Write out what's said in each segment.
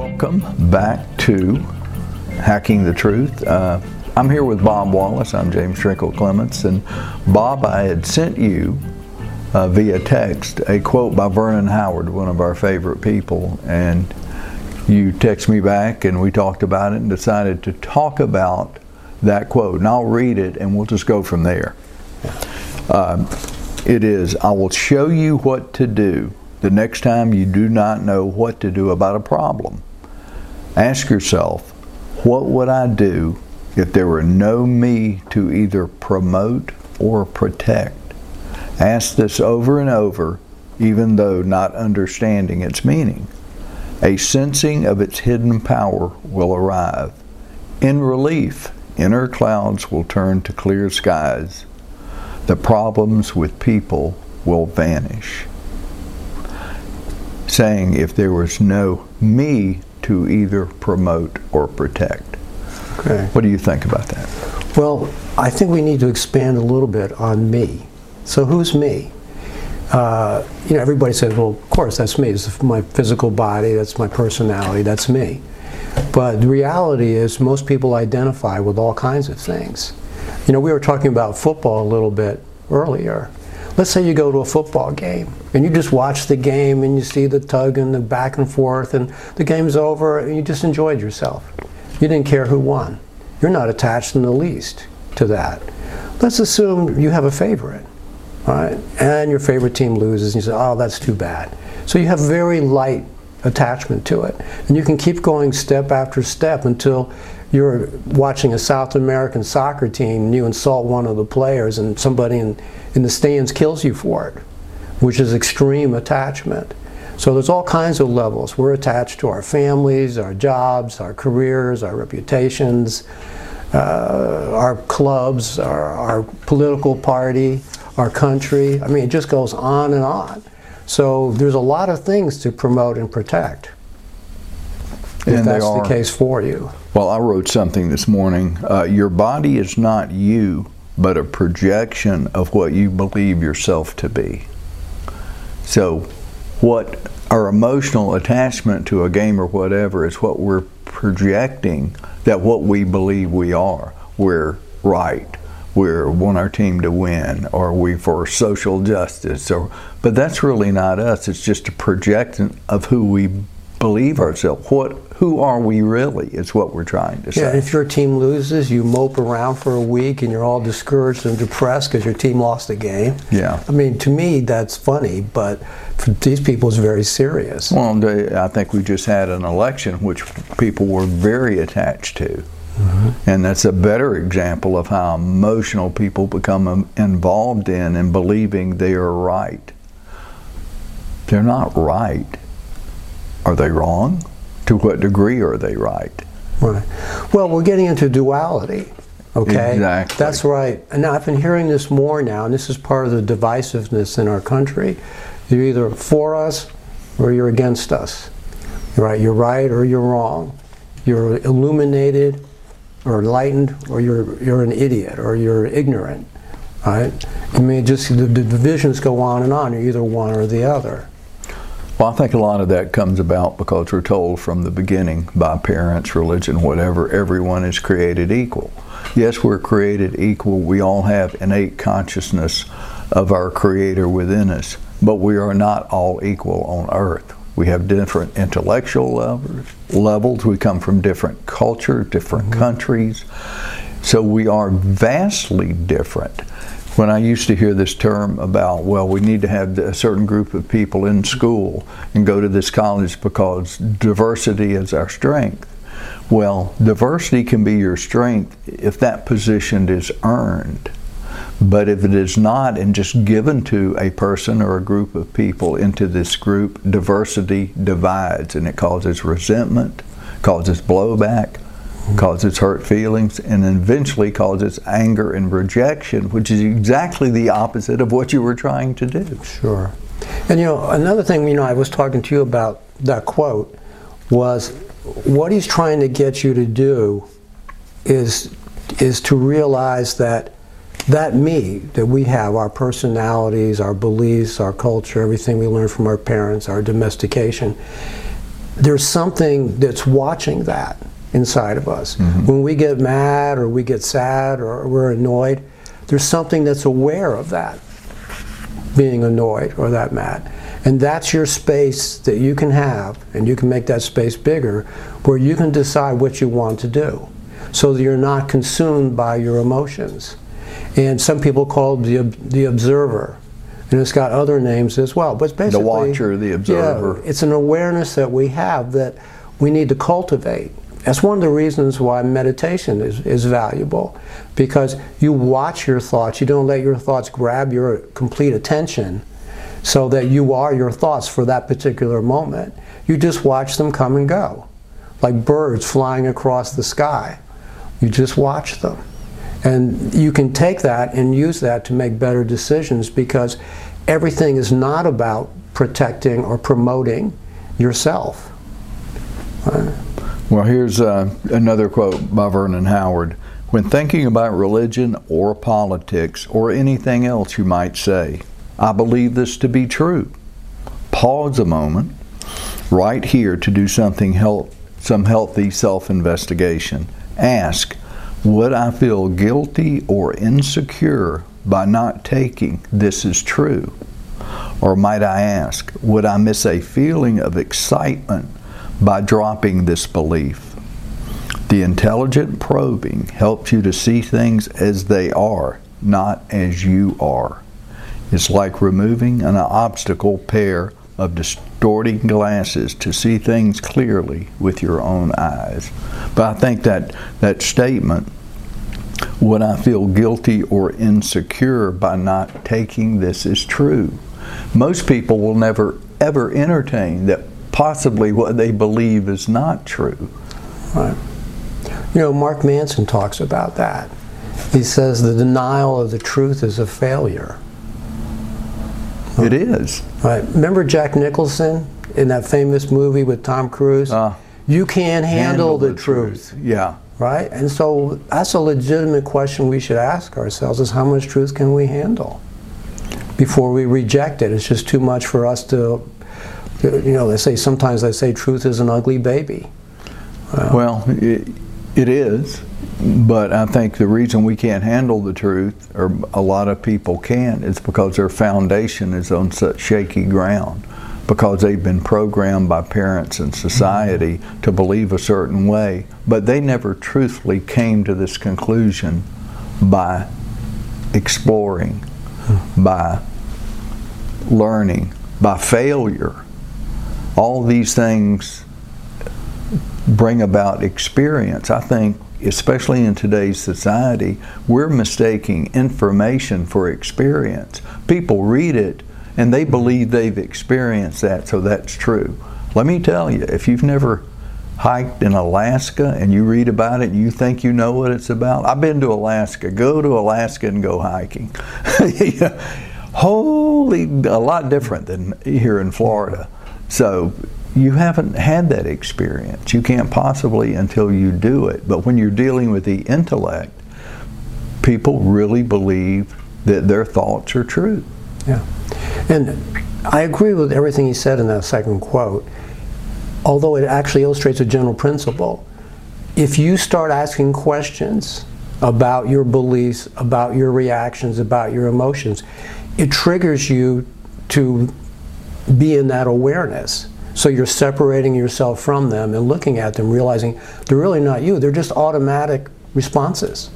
Welcome back to Hacking the Truth. Uh, I'm here with Bob Wallace. I'm James Trinkle Clements. And Bob, I had sent you uh, via text a quote by Vernon Howard, one of our favorite people. And you text me back and we talked about it and decided to talk about that quote. And I'll read it and we'll just go from there. Um, it is I will show you what to do the next time you do not know what to do about a problem. Ask yourself, what would I do if there were no me to either promote or protect? Ask this over and over, even though not understanding its meaning. A sensing of its hidden power will arrive. In relief, inner clouds will turn to clear skies. The problems with people will vanish saying if there was no me to either promote or protect. Okay. What do you think about that? Well, I think we need to expand a little bit on me. So, who's me? Uh, you know, everybody says, well, of course, that's me. It's my physical body, that's my personality, that's me. But the reality is, most people identify with all kinds of things. You know, we were talking about football a little bit earlier. Let's say you go to a football game and you just watch the game and you see the tug and the back and forth and the game's over and you just enjoyed yourself. You didn't care who won. You're not attached in the least to that. Let's assume you have a favorite, right? And your favorite team loses and you say, oh, that's too bad. So you have very light attachment to it. And you can keep going step after step until you're watching a South American soccer team and you insult one of the players and somebody in, in the stands kills you for it, which is extreme attachment. So there's all kinds of levels. We're attached to our families, our jobs, our careers, our reputations, uh, our clubs, our, our political party, our country. I mean, it just goes on and on. So there's a lot of things to promote and protect. If And that's the case for you. Well, I wrote something this morning. Uh, your body is not you, but a projection of what you believe yourself to be. So, what our emotional attachment to a game or whatever is what we're projecting that what we believe we are. We're right. We want our team to win, or we for social justice, or but that's really not us. It's just a projection of who we believe ourselves. What, who are we really? Is what we're trying to say. Yeah, if your team loses, you mope around for a week and you're all discouraged and depressed because your team lost a game. Yeah. I mean, to me, that's funny, but for these people, it's very serious. Well, I think we just had an election which people were very attached to. And that's a better example of how emotional people become involved in and believing they are right. They're not right. Are they wrong? To what degree are they right? Right. Well, we're getting into duality. Okay. Exactly. That's right. And now I've been hearing this more now, and this is part of the divisiveness in our country. You're either for us or you're against us. Right. You're right or you're wrong. You're illuminated or enlightened or you're you're an idiot or you're ignorant. Right. I mean, just the, the divisions go on and on. You're either one or the other. Well, I think a lot of that comes about because we're told from the beginning by parents, religion, whatever, everyone is created equal. Yes, we're created equal. We all have innate consciousness of our Creator within us, but we are not all equal on earth. We have different intellectual levels. levels. We come from different cultures, different mm-hmm. countries. So we are vastly different. When I used to hear this term about, well, we need to have a certain group of people in school and go to this college because diversity is our strength. Well, diversity can be your strength if that position is earned. But if it is not and just given to a person or a group of people into this group, diversity divides and it causes resentment, causes blowback, causes hurt feelings, and eventually causes anger and rejection, which is exactly the opposite of what you were trying to do. Sure. And you know, another thing, you know, I was talking to you about that quote was what he's trying to get you to do is is to realize that that me that we have, our personalities, our beliefs, our culture, everything we learn from our parents, our domestication, there's something that's watching that inside of us. Mm-hmm. When we get mad or we get sad or we're annoyed, there's something that's aware of that being annoyed or that mad. And that's your space that you can have, and you can make that space bigger, where you can decide what you want to do so that you're not consumed by your emotions. And some people call it the, the observer. And it's got other names as well. But it's basically The watcher, the observer. Yeah, it's an awareness that we have that we need to cultivate. That's one of the reasons why meditation is, is valuable because you watch your thoughts. You don't let your thoughts grab your complete attention so that you are your thoughts for that particular moment. You just watch them come and go, like birds flying across the sky. You just watch them. And you can take that and use that to make better decisions because everything is not about protecting or promoting yourself. Right? Well, here's uh, another quote by Vernon Howard. When thinking about religion or politics or anything else you might say, I believe this to be true. Pause a moment right here to do something help, some healthy self-investigation. Ask, would I feel guilty or insecure by not taking this is true? Or might I ask, would I miss a feeling of excitement by dropping this belief? The intelligent probing helps you to see things as they are, not as you are. It's like removing an obstacle pair of distorting glasses to see things clearly with your own eyes. But I think that that statement, would I feel guilty or insecure by not taking this is true? Most people will never ever entertain that possibly what they believe is not true. Right. You know, Mark Manson talks about that. He says the denial of the truth is a failure. It is. Right. Remember Jack Nicholson in that famous movie with Tom Cruise? Uh, you can't handle, the, truth. Yeah. Right? And so that's a legitimate question we should ask ourselves is how much truth can we handle before we reject it? It's just too much for us to you know, they say sometimes they say truth is an ugly baby. Well, well it, it is, but I think the reason we can't handle the truth, or a lot of people can't, is because their foundation is on such shaky ground. Because they've been programmed by parents and society to believe a certain way, but they never truthfully came to this conclusion by exploring, by learning, by failure all these things bring about experience. I think, especially in today's society, we're mistaking information for experience. People read it and they believe they've experienced that, so that's true. Let me tell you, if you've never hiked in Alaska and you read about it and you think you know what it's about, I've been to Alaska. Go to Alaska and go hiking. Holy, a lot different than here in Florida. So you haven't had that experience. You can't possibly until you do it. But when you're dealing with the intellect, people really believe that their thoughts are true. Yeah. And I agree with everything he said in that second quote, although it actually illustrates a general principle. If you start asking questions about your beliefs, about your reactions, about your emotions, it triggers you to be in that awareness. So you're separating yourself from them and looking at them, realizing they're really not you. They're just automatic responses.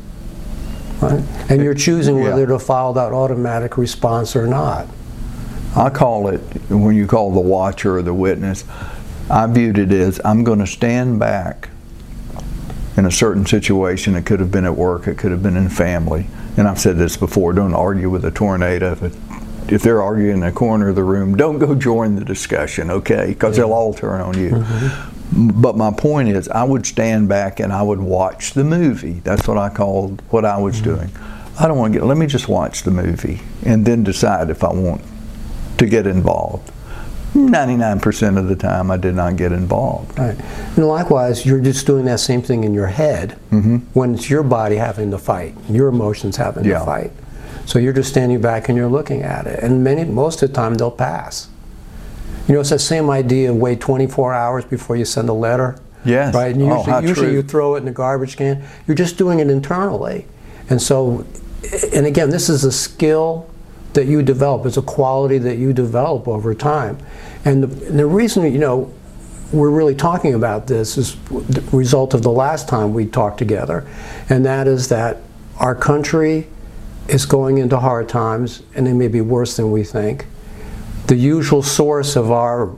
Right? And you're choosing whether yeah. to follow that automatic response or not. I call it, when you call the watcher or the witness, I viewed it as I'm going to stand back in a certain situation. It could have been at work, it could have been in family. And I've said this before don't argue with a tornado if it if they're arguing in the corner of the room, don't go join the discussion, okay? Because yeah. they'll all turn on you. Mm-hmm. But my point is, I would stand back and I would watch the movie. That's what I called what I was mm-hmm. doing. I don't want to get, let me just watch the movie and then decide if I want to get involved. 99% of the time, I did not get involved. Right. And likewise, you're just doing that same thing in your head mm-hmm. when it's your body having to fight, your emotions having yeah. to fight. So you're just standing back and you're looking at it. And many, most of the time, they'll pass. You know, it's that same idea of wait 24 hours before you send a letter. Yes. Right? And Oh, usually, how usually you throw it in the garbage can. You're just doing it internally. And so, and again, this is a skill that you develop. It's a quality that you develop over time. And the, and the reason, you know, we're really talking about this is the result of the last time we talked together, and that is that our country is going into hard times, and they may be worse than we think. The usual source of our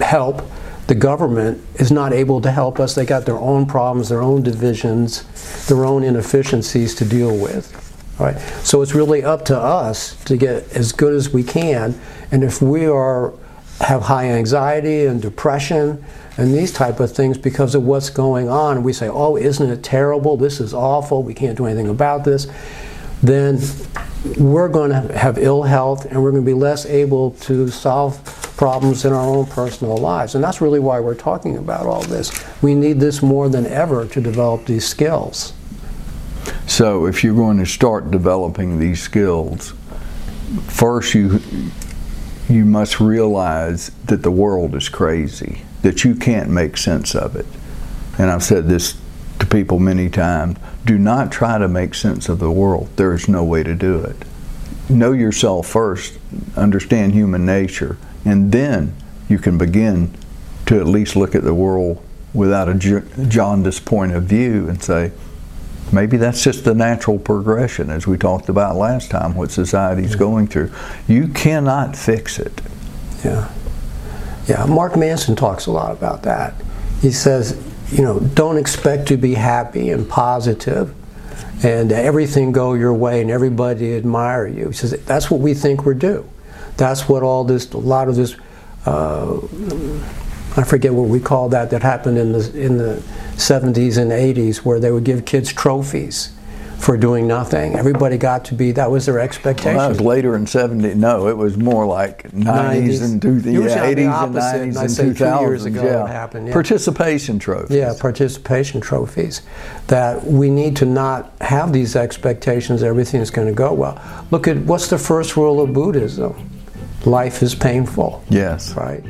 help, the government, is not able to help us. They got their own problems, their own divisions, their own inefficiencies to deal with. Right? So it's really up to us to get as good as we can. And if we are have high anxiety and depression and these type of things because of what's going on, we say, "Oh, isn't it terrible? This is awful. We can't do anything about this." Then we're going to have ill health and we're going to be less able to solve problems in our own personal lives. And that's really why we're talking about all this. We need this more than ever to develop these skills. So if you're going to start developing these skills, first you you must realize that the world is crazy, that you can't make sense of it. And I've said this to people many times, do not try to make sense of the world. There is no way to do it. Know yourself first, understand human nature, and then you can begin to at least look at the world without a jaundiced point of view and say, maybe that's just the natural progression, as we talked about last time, what society's going through. You cannot fix it. Yeah. Yeah, Mark Manson talks a lot about that. He says, you know, don't expect to be happy and positive and everything go your way and everybody admire you. He says, that's what we think we're due. That's what all this, a lot of this, uh, I forget what we call that, that happened in the, in the 70s and 80s where they would give kids trophies for doing nothing. Everybody got to be, that was their expectation. Well, that was later in 70. No, it was more like 90s, and two, yeah, 80s and 90s and say 2000s. yeah. happened, yeah. Participation trophies. Yeah, participation trophies. That we need to not have these expectations everything's going to go well. Look at what's the first rule of Buddhism? Life is painful, Yes. right?